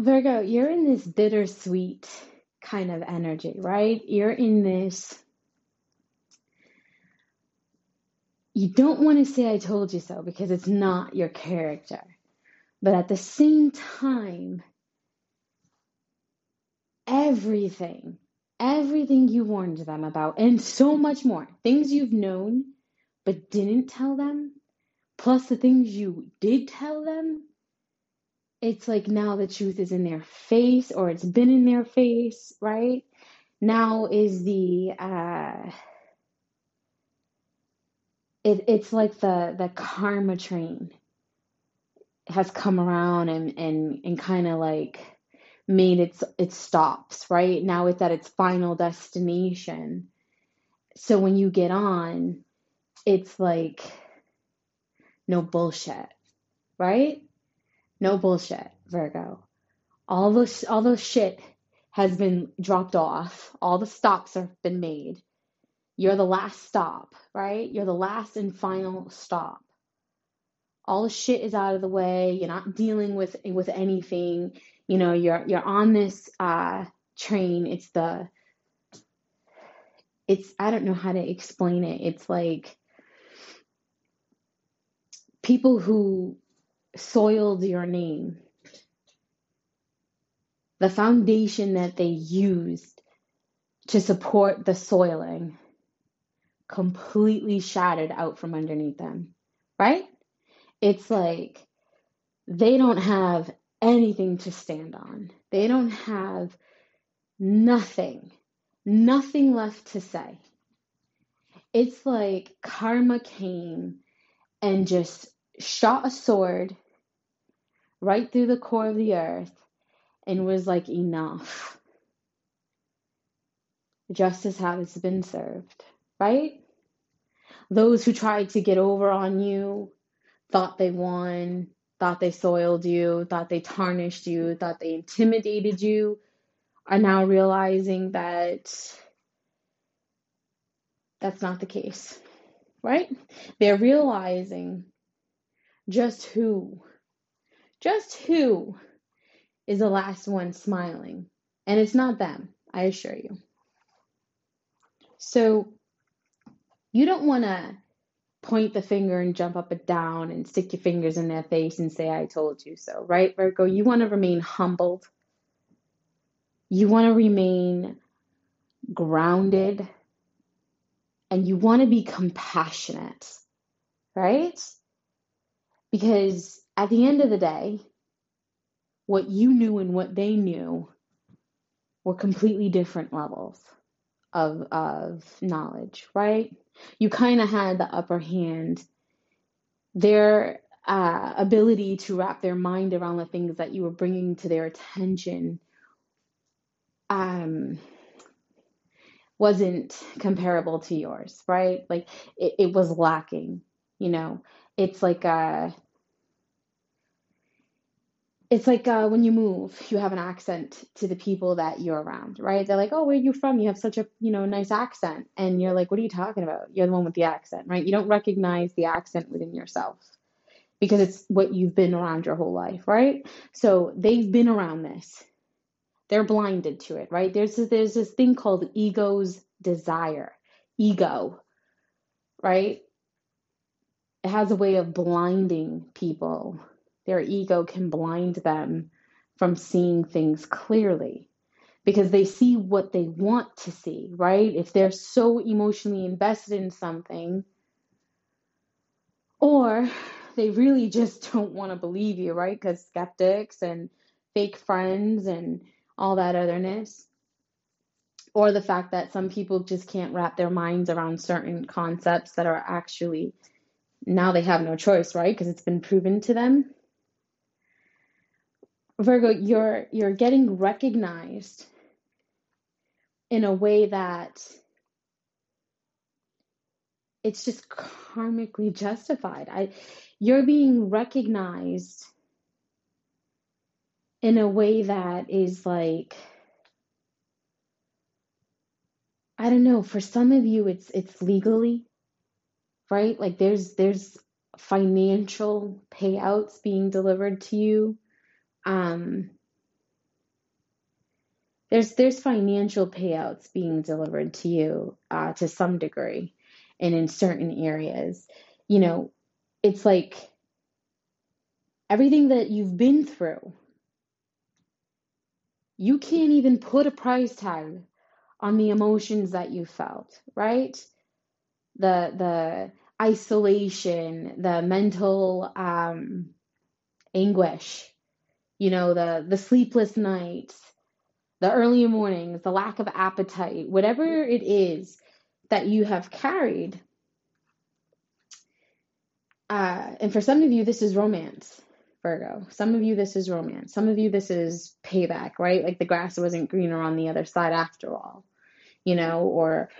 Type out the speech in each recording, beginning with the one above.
Virgo, you're in this bittersweet kind of energy, right? You're in this, you don't want to say I told you so because it's not your character. But at the same time, everything, everything you warned them about, and so much more, things you've known but didn't tell them, plus the things you did tell them, it's like now the truth is in their face or it's been in their face, right? Now is the uh it, it's like the the karma train has come around and and and kind of like made its its stops, right? Now it's at its final destination. So when you get on, it's like no bullshit, right? No bullshit, Virgo. All those all those shit has been dropped off. All the stops have been made. You're the last stop, right? You're the last and final stop. All the shit is out of the way. You're not dealing with with anything. You know, you're you're on this uh train. It's the it's I don't know how to explain it. It's like people who soiled your name, the foundation that they used to support the soiling completely shattered out from underneath them, right? It's like they don't have anything to stand on. They don't have nothing, nothing left to say. It's like karma came and just shot a sword right through the core of the earth and was like, enough. Justice has been served, right? Those who tried to get over on you thought they won, thought they soiled you, thought they tarnished you, thought they intimidated you, are now realizing that that's not the case, right? They're realizing just who, just who is the last one smiling. And it's not them, I assure you. So you don't want to point the finger and jump up and down and stick your fingers in their face and say, I told you so, right, Virgo? You want to remain humbled. You want to remain grounded. And you want to be compassionate, right? Because at the end of the day, what you knew and what they knew were completely different levels of of knowledge, right? You kind of had the upper hand. Their uh, ability to wrap their mind around the things that you were bringing to their attention um, wasn't comparable to yours, right? Like it, it was lacking, you know. It's like a it's like uh, when you move, you have an accent to the people that you're around, right? They're like, "Oh, where are you from? You have such a you know nice accent," and you're like, "What are you talking about? You're the one with the accent, right?" You don't recognize the accent within yourself because it's what you've been around your whole life, right? So they've been around this. They're blinded to it, right? There's this, there's this thing called ego's desire, ego, right? It has a way of blinding people their ego can blind them from seeing things clearly because they see what they want to see, right? If they're so emotionally invested in something, or they really just don't want to believe you, right? Because skeptics and fake friends and all that otherness. Or the fact that some people just can't wrap their minds around certain concepts that are actually now they have no choice, right? Because it's been proven to them. Virgo, you're you're getting recognized in a way that it's just karmically justified. I you're being recognized in a way that is like I don't know, for some of you it's it's legally, right? Like there's there's financial payouts being delivered to you. Um, there's there's financial payouts being delivered to you uh, to some degree and in certain areas. You know it's like everything that you've been through you can't even put a price tag on the emotions that you felt right the the isolation the mental um anguish you know the the sleepless nights the early mornings, the lack of appetite, whatever it is that you have carried. Uh, and for some of you, this is romance, Virgo. Some of you, this is romance. Some of you, this is payback, right? Like the grass wasn't greener on the other side after all, you know, or,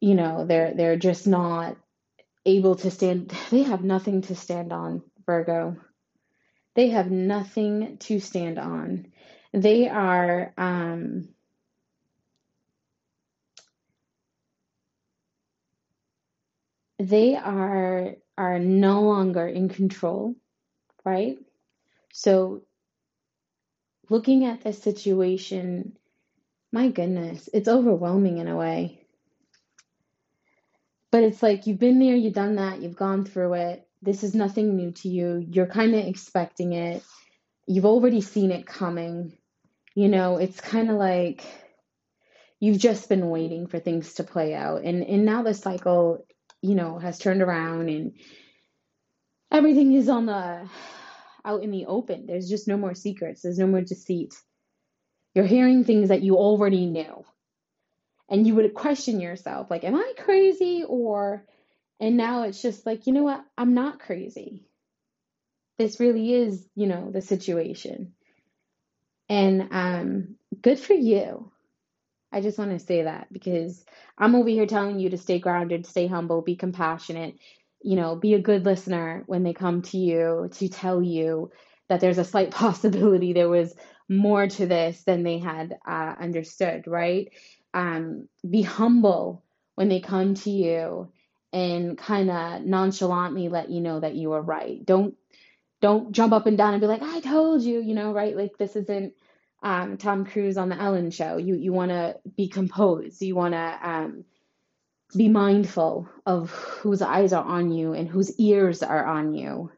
you know, they're, they're just not able to stand, they have nothing to stand on, Virgo. They have nothing to stand on. They are um, they are are no longer in control, right? So looking at this situation, my goodness, it's overwhelming in a way. But it's like you've been there, you've done that, you've gone through it. This is nothing new to you. You're kind of expecting it. You've already seen it coming. You know, it's kind of like you've just been waiting for things to play out. And and now the cycle, you know, has turned around and everything is on the out in the open. There's just no more secrets. There's no more deceit. You're hearing things that you already knew. And you would question yourself, like, am I crazy? Or, and now it's just like, you know what? I'm not crazy. This really is, you know, the situation. And um, good for you. I just want to say that because I'm over here telling you to stay grounded, stay humble, be compassionate, you know, be a good listener when they come to you to tell you that there's a slight possibility there was more to this than they had uh, understood, right? Um, be humble when they come to you and kind of nonchalantly let you know that you are right. Don't don't jump up and down and be like, I told you, you know, right? Like this isn't um, Tom Cruise on the Ellen show. You you want to be composed. You want to um, be mindful of whose eyes are on you and whose ears are on you.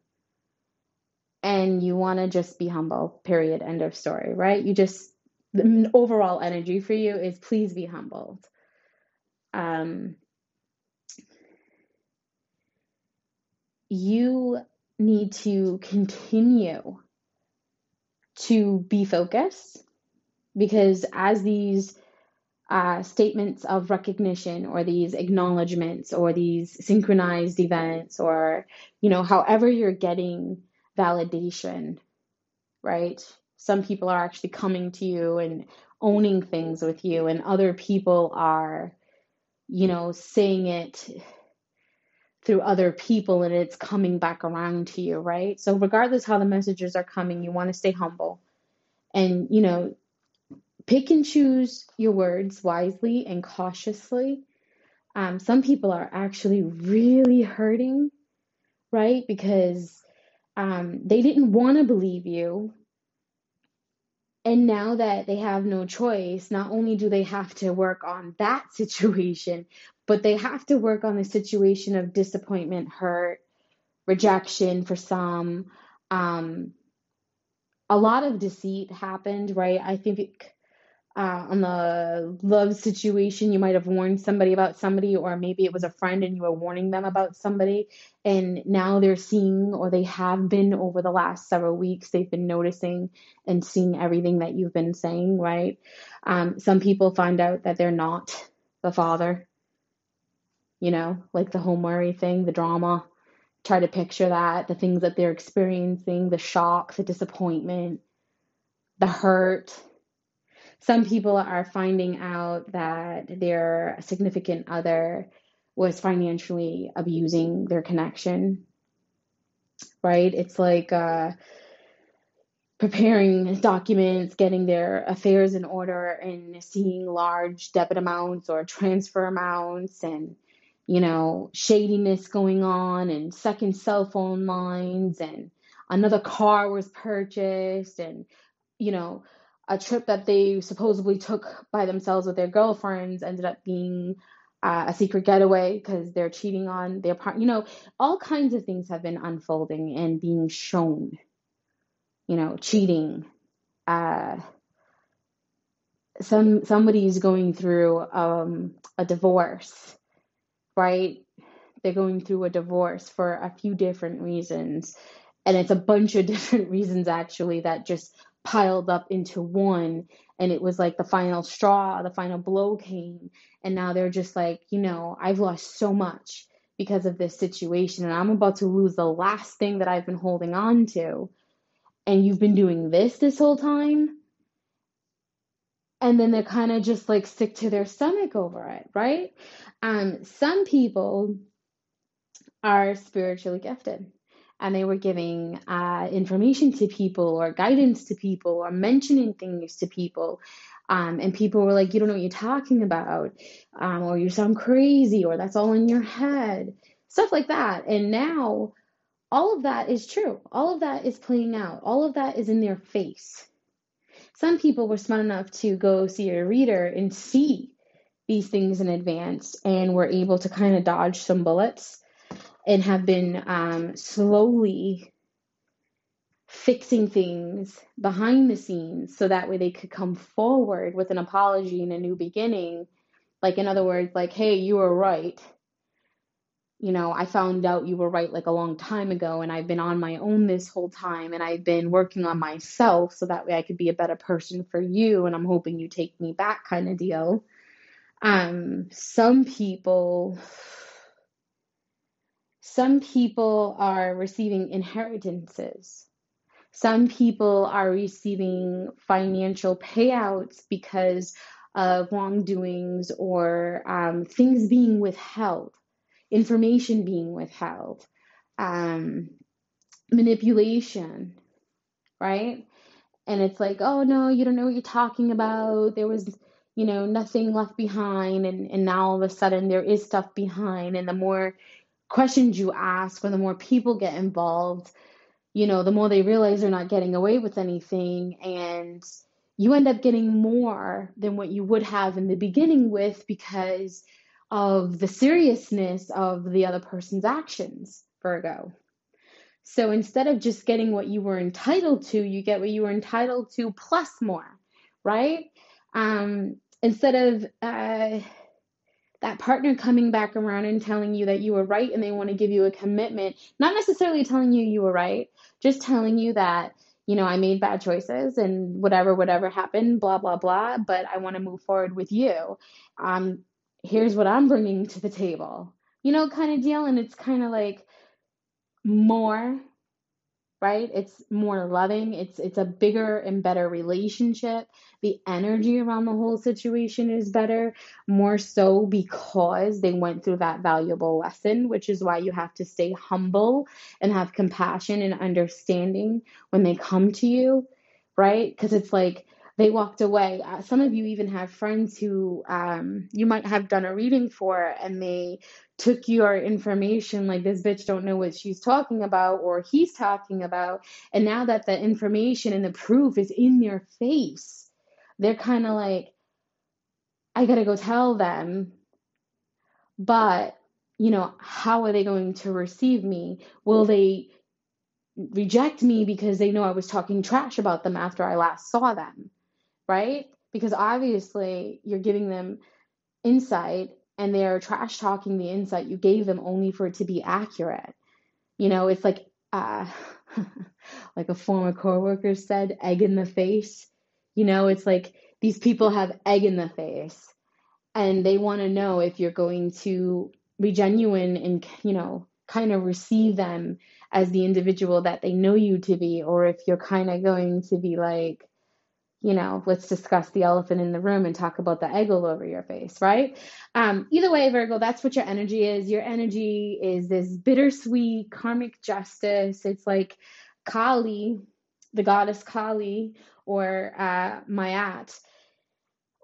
And you want to just be humble. Period. End of story. Right? You just the overall energy for you is please be humbled. Um, you need to continue to be focused because as these uh, statements of recognition or these acknowledgments or these synchronized events or you know however you're getting validation right some people are actually coming to you and owning things with you and other people are you know saying it through other people and it's coming back around to you, right? So regardless how the messages are coming, you want to stay humble and, you know, pick and choose your words wisely and cautiously. Um, some people are actually really hurting, right? Because um, they didn't want to believe you. And now that they have no choice, not only do they have to work on that situation, but they have to work on the situation of disappointment, hurt, rejection for some. Um, a lot of deceit happened, right? I think uh, on the love situation, you might have warned somebody about somebody, or maybe it was a friend and you were warning them about somebody, and now they're seeing, or they have been over the last several weeks, they've been noticing and seeing everything that you've been saying, right? Um, some people find out that they're not the father you know, like the whole Maury thing, the drama. Try to picture that, the things that they're experiencing, the shock, the disappointment, the hurt. Some people are finding out that their significant other was financially abusing their connection. Right? It's like uh, preparing documents, getting their affairs in order, and seeing large debit amounts or transfer amounts and you know, shadiness going on and second cell phone lines and another car was purchased and, you know, a trip that they supposedly took by themselves with their girlfriends ended up being uh, a secret getaway because they're cheating on their partner. You know, all kinds of things have been unfolding and being shown. You know, cheating. Uh, some somebody's going through um, a divorce, right? They're going through a divorce for a few different reasons, and it's a bunch of different reasons actually that just piled up into one and it was like the final straw the final blow came and now they're just like you know i've lost so much because of this situation and i'm about to lose the last thing that i've been holding on to and you've been doing this this whole time and then they're kind of just like sick to their stomach over it right? Um some people are spiritually gifted and they were giving uh, information to people or guidance to people or mentioning things to people. Um, and people were like, you don't know what you're talking about, um, or you sound crazy, or that's all in your head, stuff like that. And now all of that is true. All of that is playing out. All of that is in their face. Some people were smart enough to go see a reader and see these things in advance and were able to kind of dodge some bullets and have been um, slowly fixing things behind the scenes so that way they could come forward with an apology and a new beginning. Like, in other words, like, hey, you were right. You know, I found out you were right like a long time ago, and I've been on my own this whole time, and I've been working on myself so that way I could be a better person for you, and I'm hoping you take me back, kind of deal. Um, some people some people are receiving inheritances. Some people are receiving financial payouts because of wrongdoings or um, things being withheld, information being withheld, um, manipulation, right? And it's like, oh no, you don't know what you're talking about. There was, you know, nothing left behind. And, and now all of a sudden there is stuff behind. And the more questions you ask or the more people get involved, you know, the more they realize they're not getting away with anything and you end up getting more than what you would have in the beginning with because of the seriousness of the other person's actions, Virgo. So instead of just getting what you were entitled to, you get what you were entitled to plus more, right? Um, instead of uh, that partner coming back around and telling you that you were right and they want to give you a commitment, not necessarily telling you you were right, just telling you that, you know, I made bad choices and whatever, whatever happened, blah, blah, blah, but I want to move forward with you. Um, here's what I'm bringing to the table, you know, kind of deal. And it's kind of like more right? It's more loving. It's it's a bigger and better relationship. The energy around the whole situation is better more so because they went through that valuable lesson which is why you have to stay humble and have compassion and understanding when they come to you right? Because it's like they walked away. Uh, some of you even have friends who um, you might have done a reading for, and they took your information like this bitch don't know what she's talking about or he's talking about. And now that the information and the proof is in their face they're kind of like i gotta go tell them but you know how are they going to receive me? Will they reject me because they know i was talking trash about them after i last saw them right because obviously you're giving them insight and they're trash talking the insight you gave them only for it to be accurate. You know, it's like uh, like a former coworker said, egg in the face. You know, it's like these people have egg in the face and they want to know if you're going to be genuine and, you know, kind of receive them as the individual that they know you to be, or if you're kind of going to be like, you know, let's discuss the elephant in the room and talk about the egg all over your face, right? Um, either way, Virgo, that's what your energy is. Your energy is this bittersweet karmic justice. It's like Kali, the goddess Kali, or uh, Ma'at,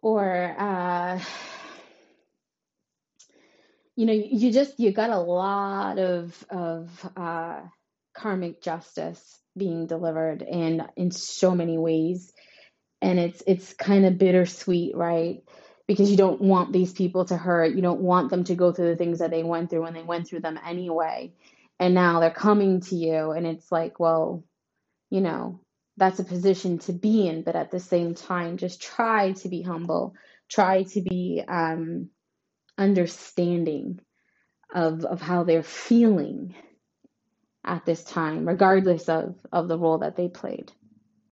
or uh, you know, you just you got a lot of of uh, karmic justice being delivered, and in so many ways and it's it's kind of bittersweet, right? Because you don't want these people to hurt. You don't want them to go through the things that they went through when they went through them anyway. And now they're coming to you and it's like, well, you know, that's a position to be in, but at the same time, just try to be humble. Try to be um, understanding of of how they're feeling at this time, regardless of of the role that they played.